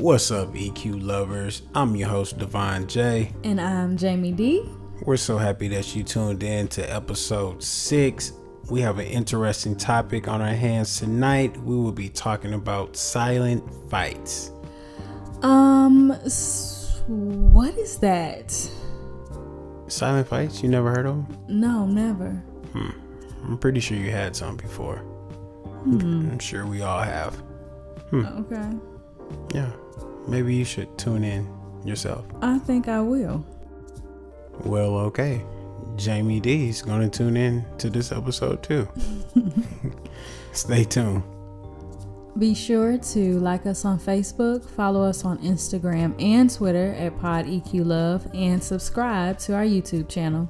What's up, EQ lovers? I'm your host, Divine J. And I'm Jamie D. We're so happy that you tuned in to episode six. We have an interesting topic on our hands tonight. We will be talking about silent fights. Um, what is that? Silent fights? You never heard of them? No, never. Hmm. I'm pretty sure you had some before. Hmm. I'm sure we all have. Hmm. Okay. Yeah. Maybe you should tune in yourself. I think I will. Well, okay. Jamie D is going to tune in to this episode too. Stay tuned. Be sure to like us on Facebook, follow us on Instagram and Twitter at Pod EQ Love, and subscribe to our YouTube channel.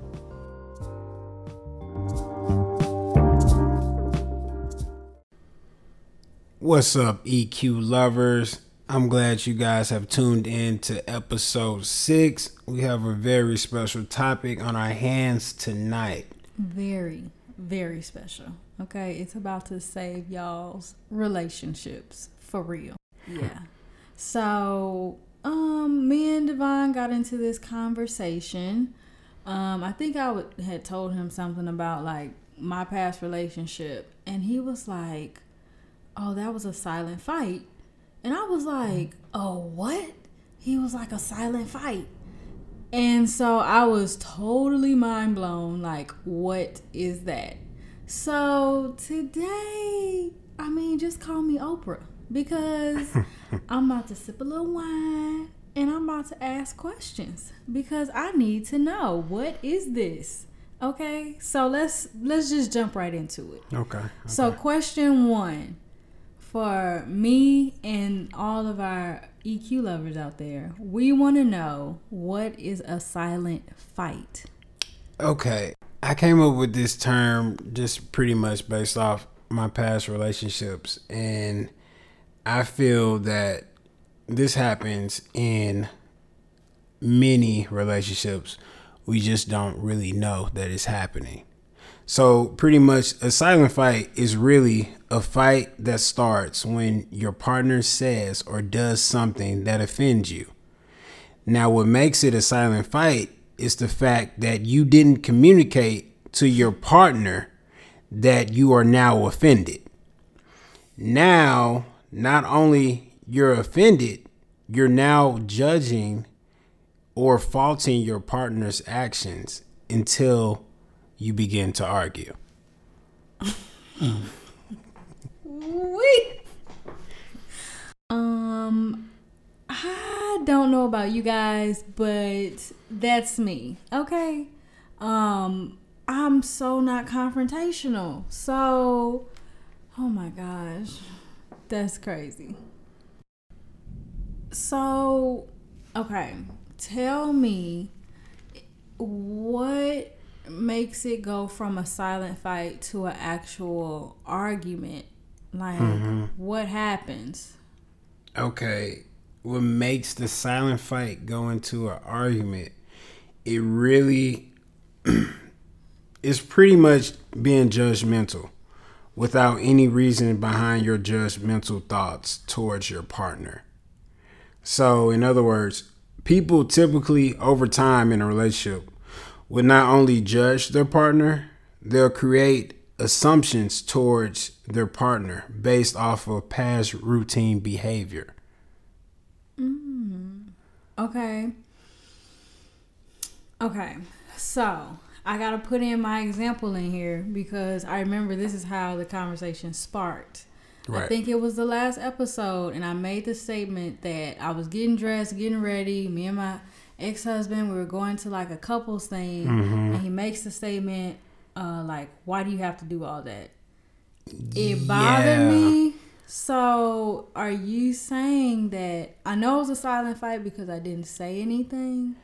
What's up, EQ lovers? I'm glad you guys have tuned in to episode six. We have a very special topic on our hands tonight. Very, very special. Okay, it's about to save y'all's relationships for real. Yeah. So, um, me and Devon got into this conversation. Um, I think I would, had told him something about like my past relationship, and he was like, "Oh, that was a silent fight," and I was like, "Oh, what?" He was like, "A silent fight." And so I was totally mind blown. Like, what is that? So today, I mean, just call me Oprah because I'm about to sip a little wine and I'm about to ask questions because I need to know what is this. Okay, so let's let's just jump right into it. Okay. So, question one for me and all of our EQ lovers out there, we want to know what is a silent fight? Okay. I came up with this term just pretty much based off my past relationships. And I feel that this happens in many relationships. We just don't really know that it's happening. So, pretty much, a silent fight is really a fight that starts when your partner says or does something that offends you. Now, what makes it a silent fight is the fact that you didn't communicate to your partner that you are now offended. Now, not only you're offended, you're now judging or faulting your partner's actions until you begin to argue. Wait. Um, I don't know about you guys, but that's me. Okay. Um, I'm so not confrontational. So, oh my gosh, that's crazy. So, okay, tell me what makes it go from a silent fight to an actual argument? Like, mm-hmm. what happens? Okay, what makes the silent fight go into an argument? It really is pretty much being judgmental without any reason behind your judgmental thoughts towards your partner. So, in other words, people typically over time in a relationship will not only judge their partner, they'll create assumptions towards their partner based off of past routine behavior. Mm-hmm. Okay. Okay. So I gotta put in my example in here because I remember this is how the conversation sparked. I think it was the last episode, and I made the statement that I was getting dressed, getting ready. Me and my ex husband, we were going to like a couples thing, and he makes the statement, uh, like, "Why do you have to do all that?" It bothered Yeah. me. So, are you saying that I know it was a silent fight because I didn't say anything,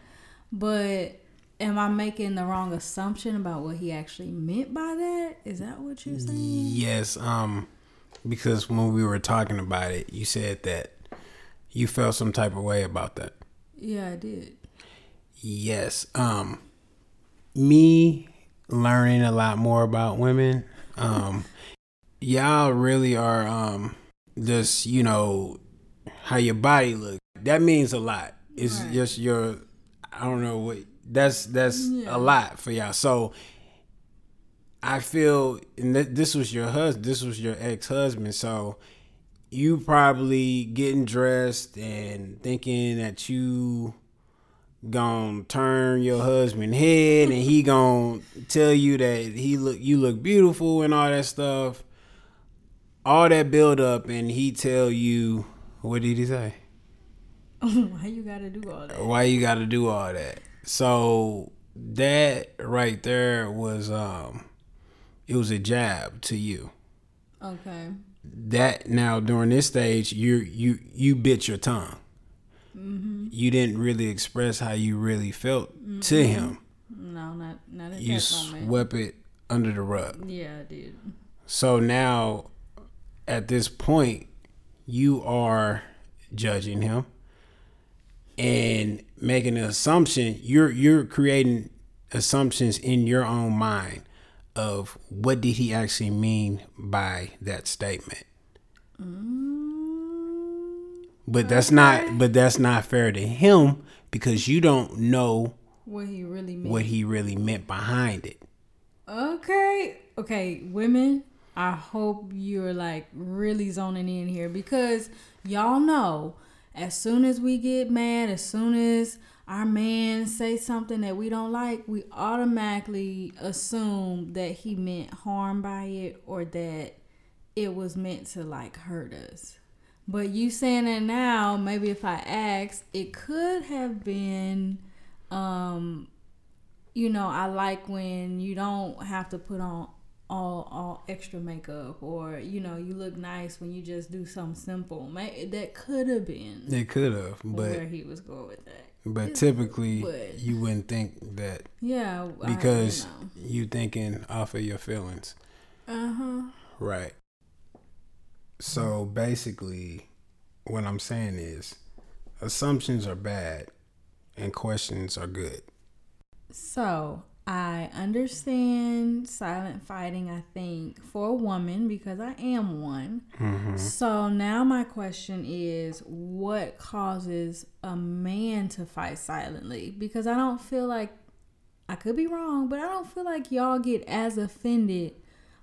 but am I making the wrong assumption about what he actually meant by that? Is that what you're saying? Yes, um, because when we were talking about it, you said that you felt some type of way about that. Yeah, I did. Yes. Um me learning a lot more about women. Um y'all really are um just, you know, how your body look. That means a lot. It's Right. just your I don't know what that's that's Yeah. a lot for y'all. So I feel and th- this was your husband, this was your ex-husband, so you probably getting dressed and thinking that you gonna turn your husband head and he gonna tell you that he look you look beautiful and all that stuff. All that build up and he tell you what did he say? Why you gotta do all that? why you gotta do all that? So that right there was um it was a jab to you. Okay. that now during this stage you you you bit your tongue Mm-hmm. you didn't really express how you really felt to mm-hmm. him. No, not not at you that moment. swept it under the rug. Yeah, I did. so now at this point you are judging him and making an assumption. You're you're creating assumptions in your own mind of what did he actually mean by that statement mm-hmm. But that's not but that's not fair to him because you don't know What he really meant. what he really meant behind it Okay. Okay, women, I hope you're like really zoning in here because y'all know as soon as we get mad, as soon as our man say something that we don't like, we automatically assume that he meant harm by it or that it was meant to like hurt us. But you saying it now, maybe if I ask, it could have been um you know, I like when you don't have to put on all all extra makeup or you know, you look nice when you just do something simple. May that could have been it could have but where he was going with that. But typically, But- you wouldn't think that Yeah, because I, you thinking off of your feelings, uh huh. right? So basically, what I'm saying is, assumptions are bad, and questions are good. So I understand silent fighting. I think for a woman because I am one. Mm-hmm. So now my question is what causes a man to fight silently? Because I don't feel like I could be wrong, but I don't feel like y'all get as offended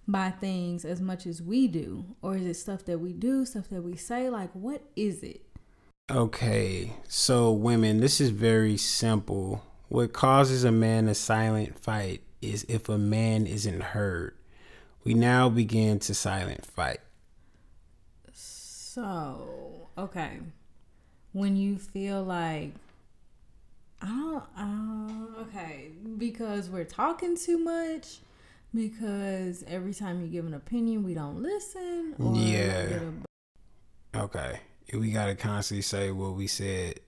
by things as much as we do. Or is it stuff that we do, stuff that we say? Like what is it? Okay, so women, this is very simple. What causes a man a silent fight is if a man isn't heard. We now begin to silent fight. So, okay. When you feel like I don't uh, okay, because we're talking too much, because every time you give an opinion we don't listen or Yeah. a- Okay. We got to constantly say what we said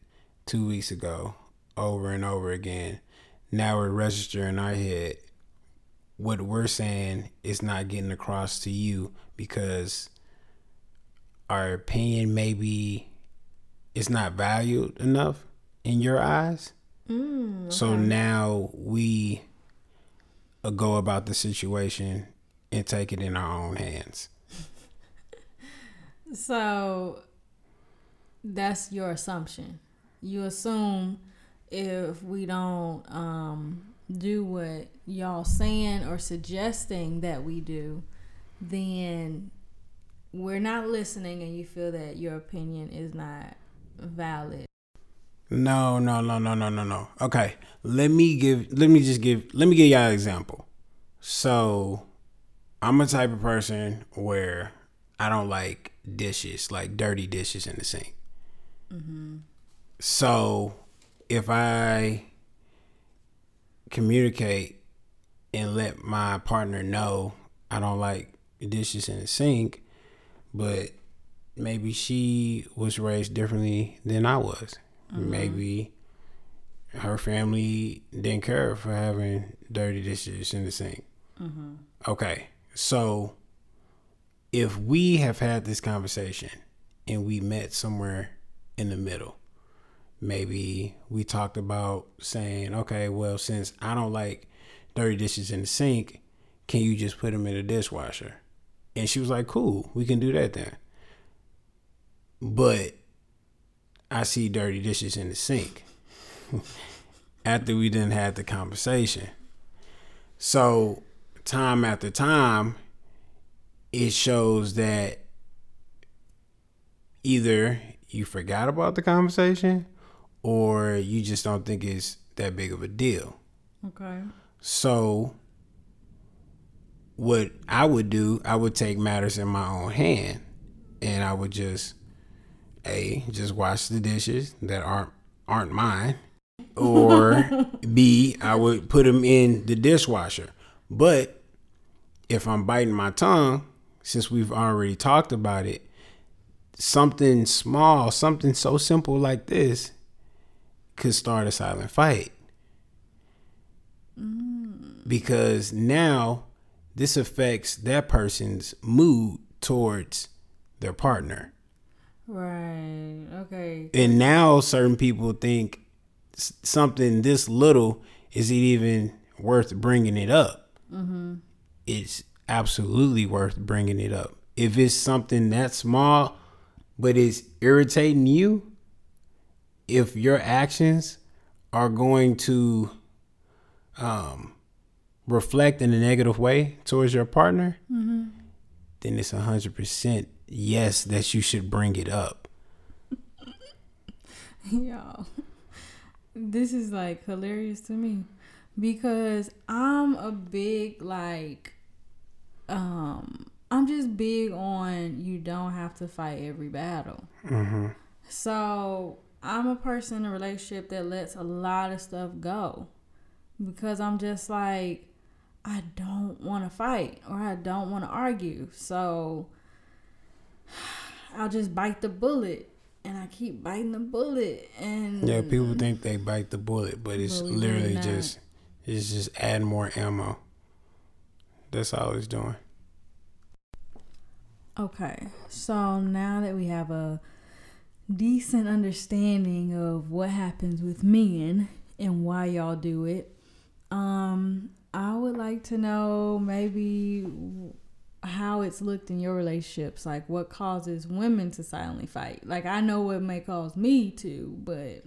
two weeks ago over and over again. Now we're registering our head what we're saying is not getting across to you because our opinion maybe is not valued enough in your eyes. Mm, So now we go about the situation and take it in our own hands. So that's your assumption. You assume if we don't um, do what y'all saying or suggesting that we do, then we're not listening, and you feel that your opinion is not valid. No, no, no, no, no, no, no. Okay, let me give. Let me just give. Let me give y'all an example. So, I'm a type of person where I don't like dishes, like dirty dishes in the sink. So, if I communicate and let my partner know I don't like dishes in the sink, but maybe she was raised differently than I was. Um, maybe her family didn't care for having dirty dishes in the sink. Mm-hmm. Okay, so if we have had this conversation and we met somewhere in the middle, maybe we talked about saying, okay, well, since I don't like dirty dishes in the sink, can you just put them in the dishwasher? And she was like, cool, we can do that then. But I see dirty dishes in the sink after we didn't had the conversation. So time after time, it shows that either you forgot about the conversation or you just don't think it's that big of a deal. Okay. So what I would do, I would take matters in my own hand and I would just A, just wash the dishes that aren't aren't mine. Or B, I would put them in the dishwasher. But if I'm biting my tongue, since we've already talked about it, something small, something so simple like this could start a silent fight. Mm. Because now this affects that person's mood towards their partner. Right. Okay. And now certain people think something this little is it even worth bringing it up? Mm-hmm. It's absolutely worth bringing it up. If it's something that small, but it's irritating you, if your actions are going to um, reflect in a negative way towards your partner, Mm-hmm. then it's a hundred percent yes that you should bring it up. Y'all, this is like hilarious to me because I'm a big like, um, I'm just big on you don't have to fight every battle. Mm-hmm. So I'm a person in a relationship that lets a lot of stuff go because I'm just like, I don't want to fight or I don't want to argue. So I'll just bite the bullet and I keep biting the bullet. And Yeah, people think they bite the bullet, but it's But literally just it's just add more ammo. That's all it's doing. Okay, so now that we have a decent understanding of what happens with men and why y'all do it, um, I would like to know maybe how it's looked in your relationships. Like, what causes women to silently fight? Like, I know what may cause me to, but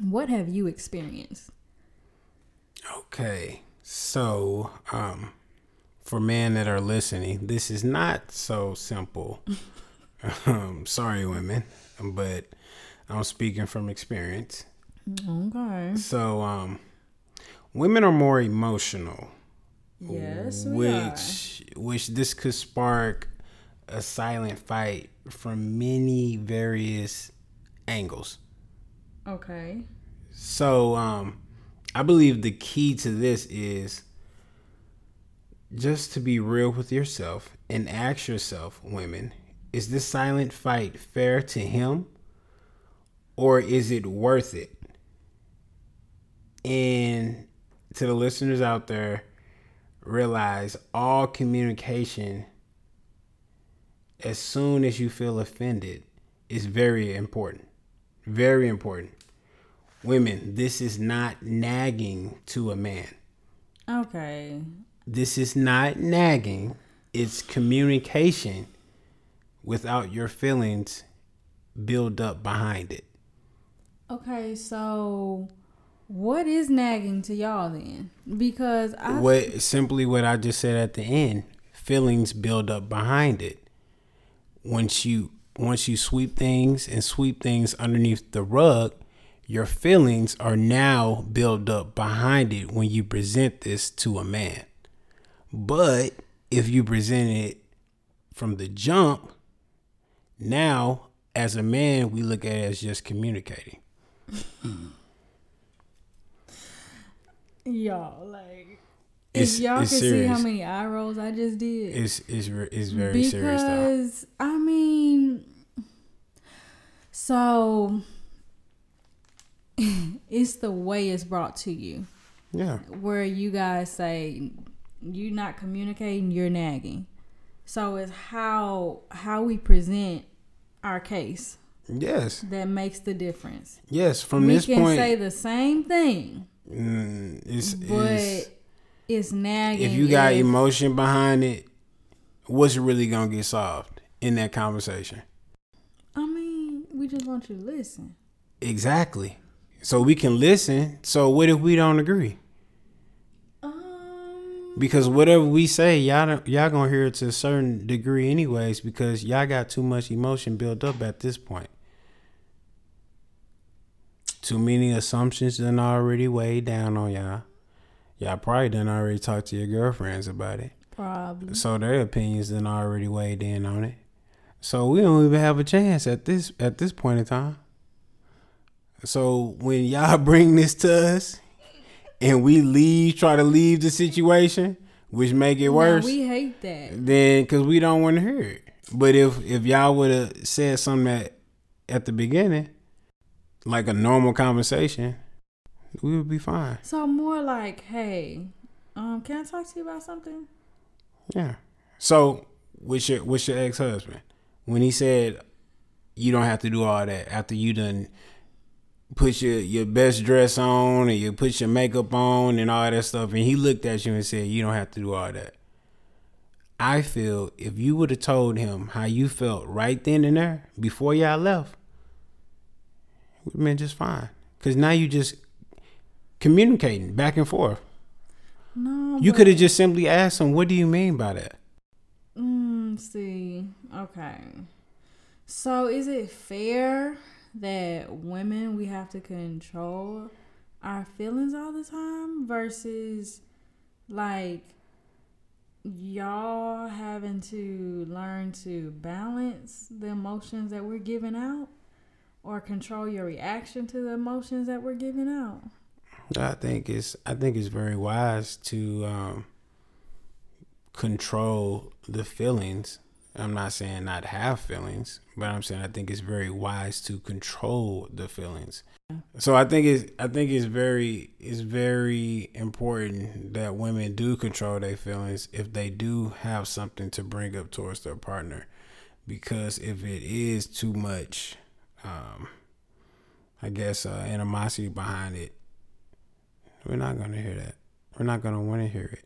what have you experienced? Okay. So, um for men that are listening, this is not so simple. um sorry women, but I'm speaking from experience. Okay. So, um women are more emotional. Yes, which which this could spark a silent fight from many various angles. Okay. So um I believe the key to this is just to be real with yourself and ask yourself, women, is this silent fight fair to him or is it worth it? And to the listeners out there, realize all communication as soon as you feel offended is very important. Very important. Women, this is not nagging to a man. Okay. This is not nagging. It's communication without your feelings build up behind it. Okay, so what is nagging to y'all then? Because I What simply what I just said at the end, feelings build up behind it. Once you once you sweep things and sweep things underneath the rug, your feelings are now built up behind it when you present this to a man. But if you present it from the jump, now as a man, we look at it as just communicating. y'all like It's- if y'all it's can see how many eye rolls I just did. It's it's, it's very serious though. because I mean, so it's the way it's brought to you, Yeah. where you guys say you're not communicating, you're nagging. So it's how how we present our case Yes. that makes the difference. Yes. From we this can point, say the same thing, Mm, it's, but it's, it's nagging. if you got if- emotion behind it, what's really gonna get solved in that conversation? I mean, we just want you to listen. Exactly. So we can listen. So what if we don't agree? Um, Because whatever we say, y'all don't- y'all gonna hear it to a certain degree, anyways. Because y'all got too much emotion built up at this point. Too many assumptions done already weighed down on y'all. Y'all probably done already talked to your girlfriends about it. probably. So their opinions done already weighed in on it. So we don't even have a chance at this at this point in time. So when y'all bring this to us and we leave, try to leave the situation, which make it No, worse, we hate that. then because we don't want to hear it. But if if y'all would have said something at at the beginning, like a normal conversation, we would be fine. So more like, hey, um, can I talk to you about something? Yeah. So with your with your ex husband, when he said you don't have to do all that after you done put your your best dress on and you put your makeup on and all that stuff, and he looked at you and said you don't have to do all that. I feel if you would have told him how you felt right then and there before y'all left, would have been just fine. Cause now you just communicating back and forth. No, You could have just simply asked him, "What do you mean by that?" Mm, see, okay. So is it fair that women we have to control our feelings all the time versus like y'all having to learn to balance the emotions that we're giving out or control your reaction to the emotions that we're giving out? I think it's I think it's very wise to um, control the feelings. I'm not saying not have feelings, but I'm saying I think it's very wise to control the feelings. So I think it's I think it's very it's very important that women do control their feelings if they do have something to bring up towards their partner, because if it is too much, um, I guess uh, animosity behind it, we're not gonna hear that. We're not gonna want to hear it.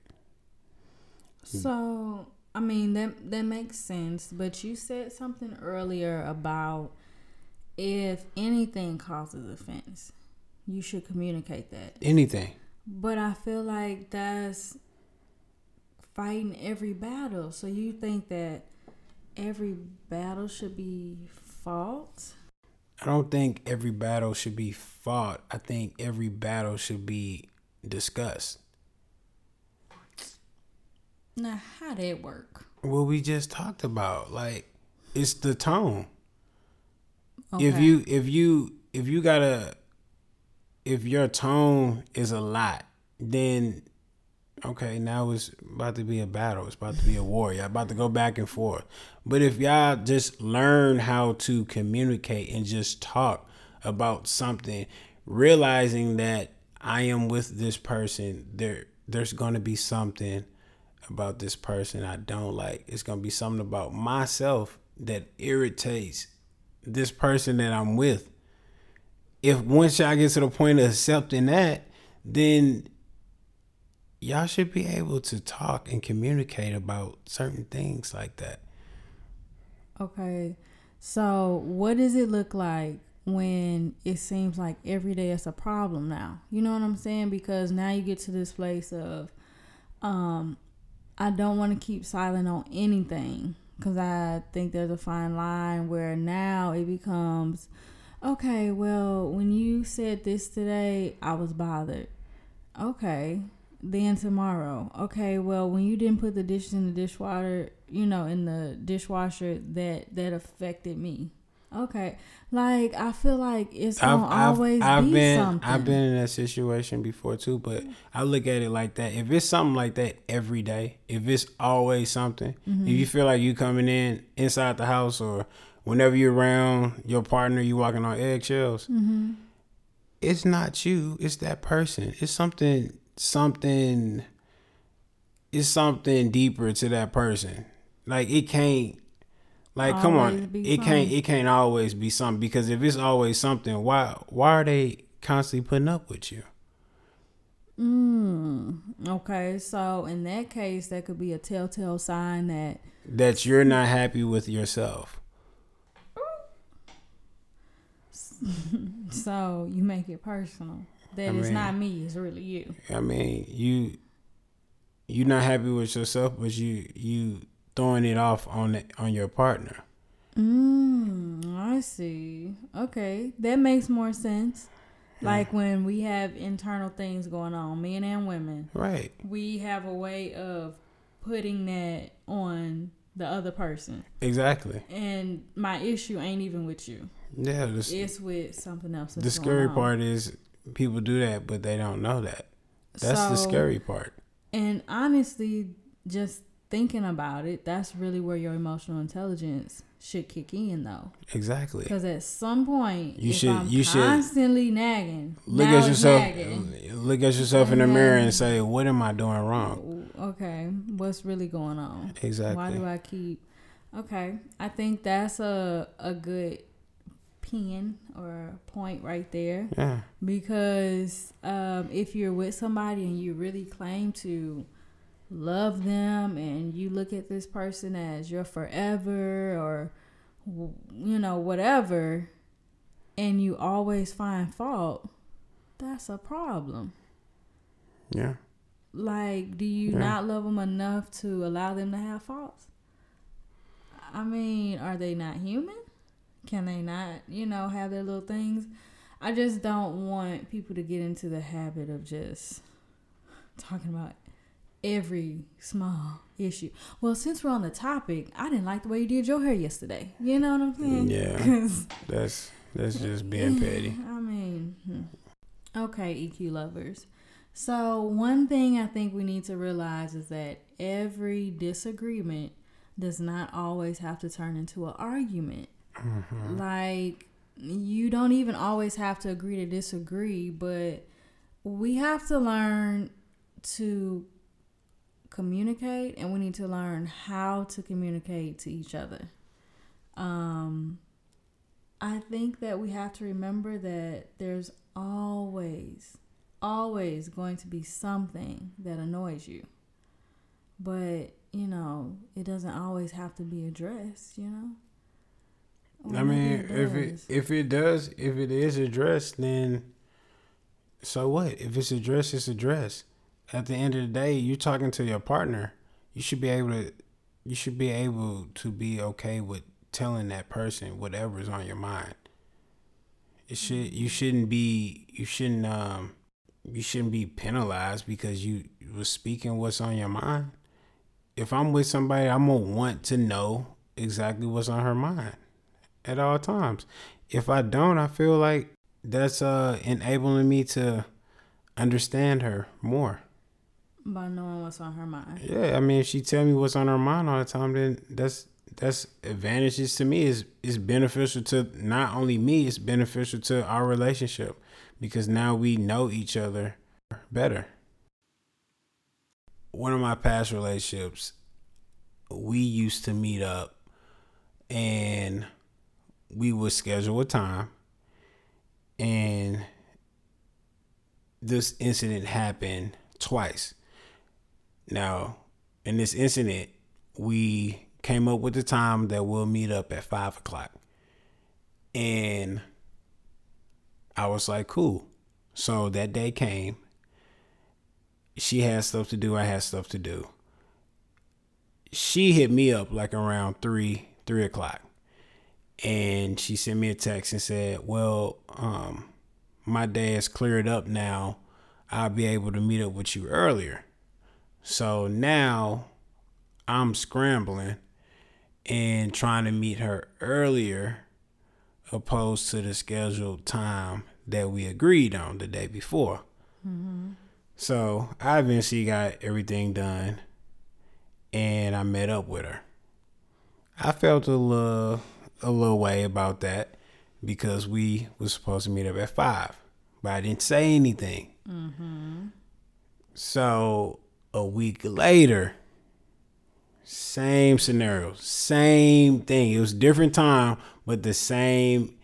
So, I mean that that makes sense, but you said something earlier about if anything causes offense, you should communicate that. Anything. But I feel like that's fighting every battle. So you think that every battle should be fought? I don't think every battle should be fought. I think every battle should be discussed. Now, how did it work? What we just talked about, like it's the tone. If you if you if you gotta if your tone is a lot, then okay, now it's about to be a battle. It's about to be a war. Y'all about to go back and forth. But if y'all just learn how to communicate and just talk about something, realizing that I am with this person, there there's gonna be something about this person I don't like. It's gonna be something about myself that irritates this person that I'm with. If once y'all get to the point of accepting that, then y'all should be able to talk and communicate about certain things like that. Okay. So, what does it look like when it seems like every day it's a problem now? You know what I'm saying? Because now you get to this place of um I don't want to keep silent on anything cuz I think there's a fine line where now it becomes okay, well, when you said this today, I was bothered. Okay. Then tomorrow. Okay, well, when you didn't put the dishes in the dishwater, you know, in the dishwasher, that that affected me. Okay. Like I feel like it's gonna always be been something. I've been in that situation before too, but I look at it like that. If it's something like that every day, if it's always something, Mm-hmm. if you feel like you coming in inside the house or whenever you're around your partner, you walking on eggshells, Mm-hmm. it's not you, it's that person. It's something something it's something deeper to that person. Like it can't like come on. It can't it can't always be something because if it's always something, why why are they constantly putting up with you? Mm, okay, so in that case, that could be a telltale sign that That you're not happy with yourself. so you make it personal. That I it's not me, it's really you. I mean, you you're not happy with yourself, but you you throwing it off on it on your partner. Mm, I see. Okay, that makes more sense. Like when we have internal things going on, men and women. Right. We have a way of putting that on the other person. Exactly. And my issue ain't even with you. Yeah, this, it's with something else. The scary part is people do that, but they don't know that. That's so, the scary part. And honestly, just thinking about it, that's really where your emotional intelligence should kick in, though. Exactly. Because at some point, you should I'm you constantly should nagging. Look at yourself. Nagging, look at yourself in the mirror and say, "What am I doing wrong?" Okay, what's really going on? Exactly. Why do I keep? Okay, I think that's a a good pin or point right there. Yeah. Because um, if you're with somebody and you really claim to love them and you look at this person as your forever or you know whatever and you always find fault that's a problem yeah like do you yeah. not love them enough to allow them to have faults i mean are they not human can they not you know have their little things i just don't want people to get into the habit of just talking about every small issue. Well, since we're on the topic, I didn't like the way you did your hair yesterday. You know what I'm saying? Yeah. that's that's just being petty. I mean, hmm. okay, EQ lovers. So one thing I think we need to realize is that every disagreement does not always have to turn into an argument. Mm-hmm. Like you don't even always have to agree to disagree, but we have to learn to communicate and we need to learn how to communicate to each other. Um, I think that we have to remember that there's always, always going to be something that annoys you. But, you know, it doesn't always have to be addressed, you know? Or I mean, it if it if it does, if it is addressed, then so what? If it's addressed, it's addressed at the end of the day, you're talking to your partner. You should be able to you should be able to be okay with telling that person whatever's on your mind. It should you shouldn't be you shouldn't um you shouldn't be penalized because you was speaking what's on your mind. If I'm with somebody, I'm gonna want to know exactly what's on her mind at all times. If I don't, I feel like that's uh enabling me to understand her more by knowing what's on her mind. Yeah, I mean, if she tell me what's on her mind all the time, then that's that's advantages to me. is is beneficial to not only me, it's beneficial to our relationship because now we know each other better. One of my past relationships, we used to meet up and we would schedule a time and this incident happened twice now, in this incident, we came up with the time that we'll meet up at five o'clock. And I was like, cool. So that day came. She had stuff to do. I had stuff to do. She hit me up like around three, three o'clock. And she sent me a text and said, Well, um, my day is cleared up now. I'll be able to meet up with you earlier. So now I'm scrambling and trying to meet her earlier opposed to the scheduled time that we agreed on the day before. Mm-hmm. So I eventually got everything done and I met up with her. I felt a little a little way about that because we was supposed to meet up at five, but I didn't say anything. Mm-hmm. So a week later, same scenario, same thing. It was different time, but the same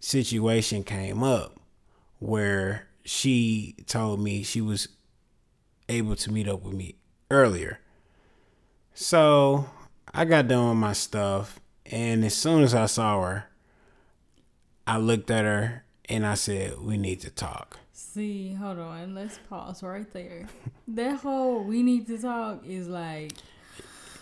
situation came up where she told me she was able to meet up with me earlier. So I got done with my stuff, and as soon as I saw her, I looked at her and I said, "We need to talk." See, hold on, let's pause right there. that whole "we need to talk" is like.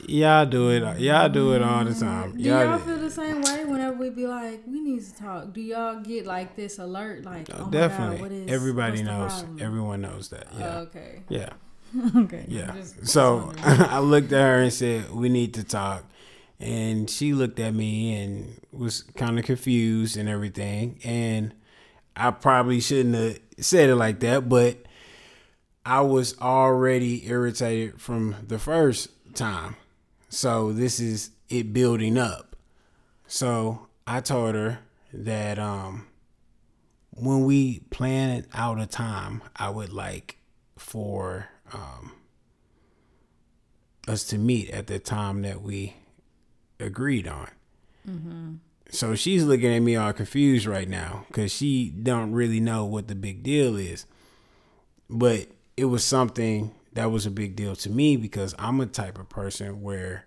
Y'all do it. Y'all do it all the mm-hmm. time. Do Y'all, y'all feel the same way whenever we be like, we need to talk? Do y'all get like this alert, like, oh definitely. my god, what is? Everybody knows. Everyone knows that. Yeah. Oh, okay. yeah. okay. Yeah. Just So. I looked at her and said, "We need to talk." And she looked at me and was kind of confused and everything. And I probably shouldn't have said it like that, but I was already irritated from the first time. So this is it building up. So I told her that um when we plan out a time, I would like for um us to meet at the time that we agreed on. Mm-hmm. So she's looking at me all confused right now because she don't really know what the big deal is. But it was something that was a big deal to me because I'm a type of person where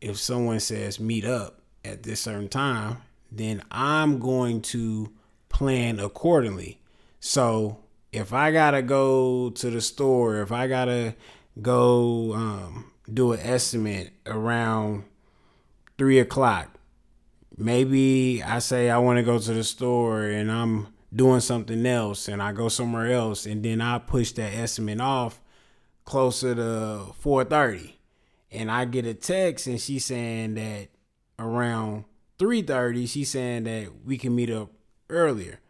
if someone says meet up at this certain time, then I'm going to plan accordingly. So if I gotta go to the store, if I gotta go um, do an estimate around three o'clock, maybe I say I want to go to the store and I'm doing something else and I go somewhere else and then I push that estimate off closer to 4:30 and I get a text and she's saying that around 3:30 she's saying that we can meet up earlier.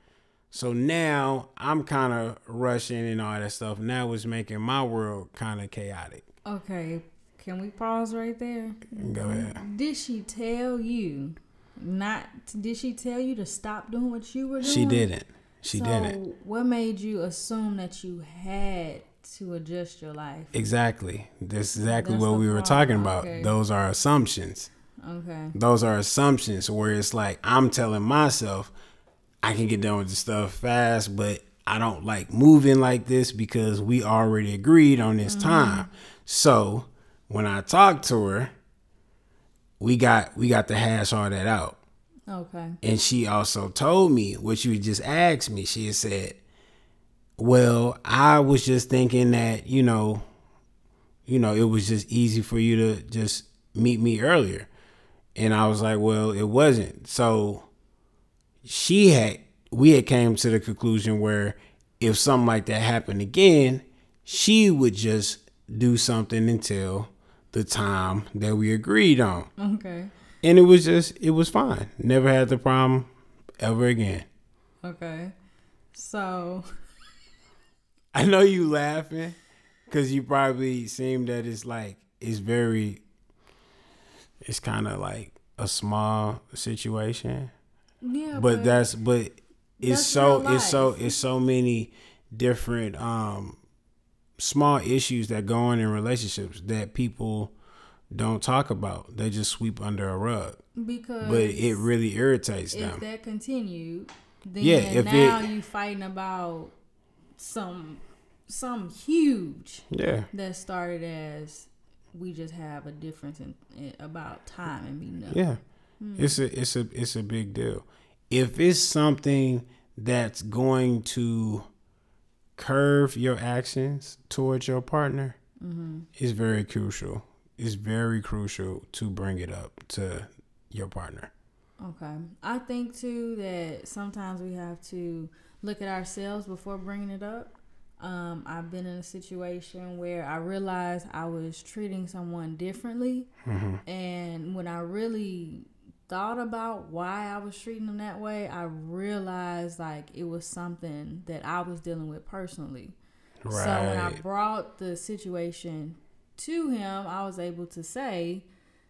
So now I'm kind of rushing and all that stuff. Now it's making my world kind of chaotic. Okay, can we pause right there? Go ahead. Did she tell you not? Did she tell you to stop doing what you were doing? She didn't. She so didn't. What made you assume that you had to adjust your life? Exactly. That's exactly That's what we were talking about. Okay. Those are assumptions. Okay. Those are assumptions where it's like I'm telling myself I can get done with the stuff fast, but I don't like moving like this because we already agreed on this mm-hmm. time. So when I talked to her, we got we got to hash all that out. Okay. And she also told me what you just asked me. She said, Well, I was just thinking that, you know, you know, it was just easy for you to just meet me earlier. And I was like, Well, it wasn't. So she had we had came to the conclusion where if something like that happened again, she would just do something until the time that we agreed on Okay. and it was just it was fine. Never had the problem ever again. Okay. So I know you laughing because you probably seem that it's like it's very. It's kind of like a small situation, yeah, but that's but it's so it's so it's so many different um small issues that go on in relationships that people don't talk about. They just sweep under a rug, because but it really irritates if them. If that continued, then Yeah, if now it- you fighting about some some huge Yeah. that started as we just have a difference in, in about time and meeting up. Yeah. Hmm. It's a it's a it's a big deal. If it's something that's going to curve your actions towards your partner, it's very crucial. It's very crucial to bring it up to your partner. Okay. I think too that sometimes we have to look at ourselves before bringing it up. Um, I've been in a situation where I realized I was treating someone differently, and when I really thought about why I was treating them that way, I realized like it was something that I was dealing with personally. So when I brought the situation to him, I was able to say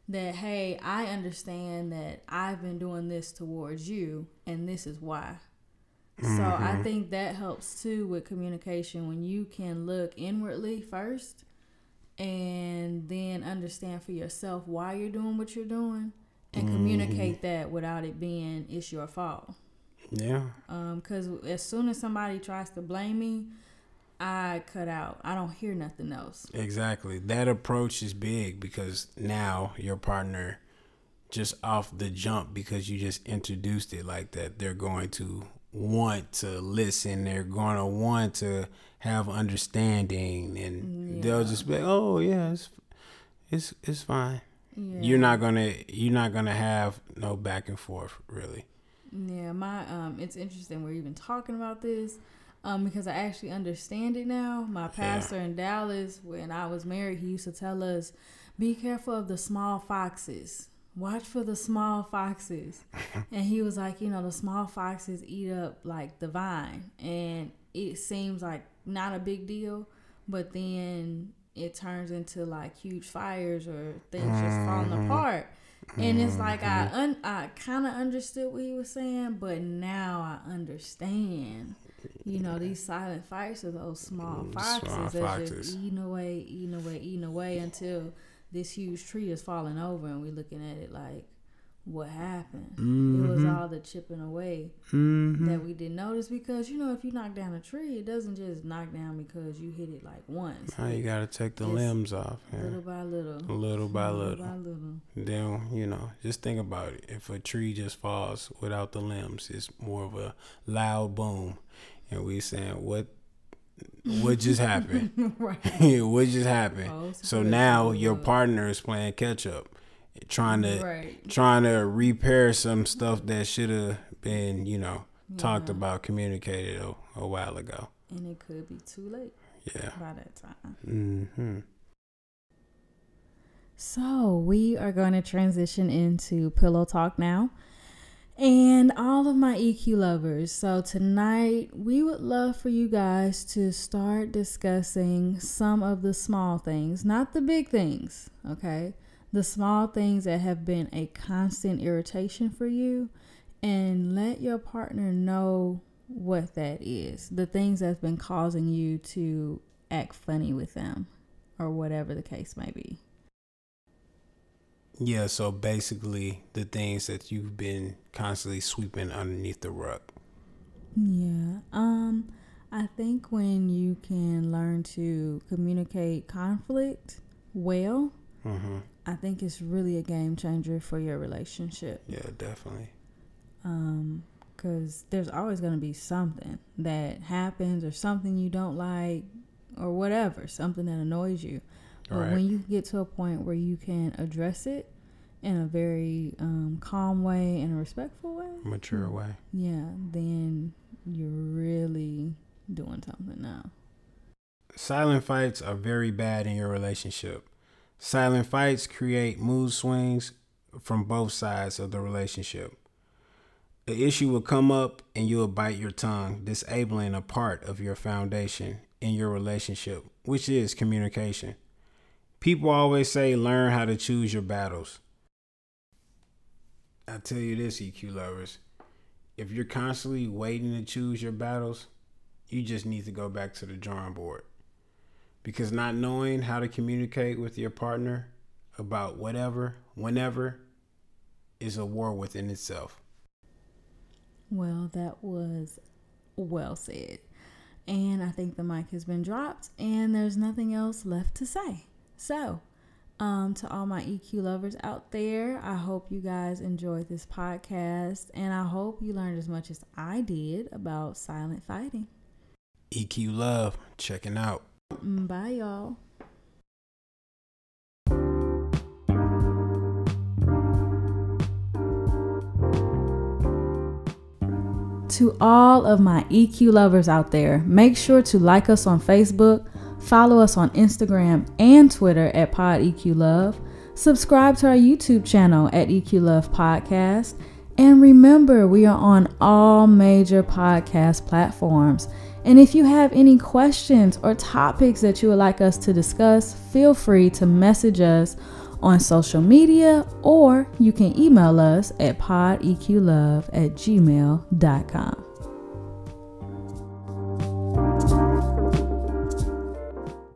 that, hey, I understand that I've been doing this towards you, and this is why. So I mm-hmm. think that helps too with communication when you can look inwardly first and then understand for yourself why you're doing what you're doing and communicate that without it being it's your fault. Yeah. Um, Because as soon as somebody tries to blame me, I cut out. I don't hear nothing else. Exactly. That approach is big because now your partner just off the jump because you just introduced it like that. They're going to want to listen. They're going to want to have understanding, and yeah. they'll just be, like, "Oh yeah, it's it's it's fine." Yeah. You're not gonna you're not gonna have no back and forth really. Yeah, my um, it's interesting we're even talking about this, um, because I actually understand it now. My pastor yeah. in Dallas, when I was married, he used to tell us, "Be careful of the small foxes." watch for the small foxes. and he was like, you know, the small foxes eat up like the vine. And it seems like not a big deal, but then it turns into like huge fires or things just falling mm-hmm. apart. And it's like I mm-hmm. un- I kind of understood what he was saying, but now I understand. You know these silent fires of those small mm, foxes small that just eating away, eating away, eating away until this huge tree is falling over and we're looking at it like what happened mm-hmm. it was mm-hmm. all the chipping away mm-hmm. that we didn't notice because you know if you knock down a tree it doesn't just knock down because you hit it like once now you gotta take the limbs off little by little little by little. little by little then you know just think about it if a tree just falls without the limbs it's more of a loud boom and we saying what what just happened? right. what just happened? Oh, so now your partner is playing catch up, trying to right. trying to repair some stuff that should have been, you know, yeah. talked about, communicated a, a, while ago. And it could be too late. Yeah. By that time. Mm-hmm. So we are going to transition into pillow talk now and all of my EQ lovers. So, tonight we would love for you guys to start discussing some of the small things, not the big things, okay? The small things that have been a constant irritation for you, and let your partner know what that is. The things that's been causing you to act funny with them, or whatever the case may be. Yeah, so basically the things that you've been constantly sweeping underneath the rug. Yeah. Um I think when you can learn to communicate conflict well, mm-hmm. I think it's really a game changer for your relationship. Yeah, definitely. Um cuz there's always going to be something that happens or something you don't like or whatever, something that annoys you. But right. when you get to a point where you can address it in a very um, calm way and a respectful way, mature way, yeah, then you're really doing something now. Silent fights are very bad in your relationship. Silent fights create mood swings from both sides of the relationship. The issue will come up and you'll bite your tongue, disabling a part of your foundation in your relationship, which is communication. People always say learn how to choose your battles. I tell you this, EQ lovers, if you're constantly waiting to choose your battles, you just need to go back to the drawing board. Because not knowing how to communicate with your partner about whatever, whenever, is a war within itself. Well, that was well said. And I think the mic has been dropped, and there's nothing else left to say. So, um, to all my EQ lovers out there, I hope you guys enjoyed this podcast, and I hope you learned as much as I did about silent fighting. EQ Love, checking out. Mm, bye, y'all. To all of my EQ lovers out there, make sure to like us on Facebook Follow us on Instagram and Twitter at Pod EQ Love. Subscribe to our YouTube channel at EQ Love Podcast. And remember, we are on all major podcast platforms. And if you have any questions or topics that you would like us to discuss, feel free to message us on social media or you can email us at podeqlove at gmail.com.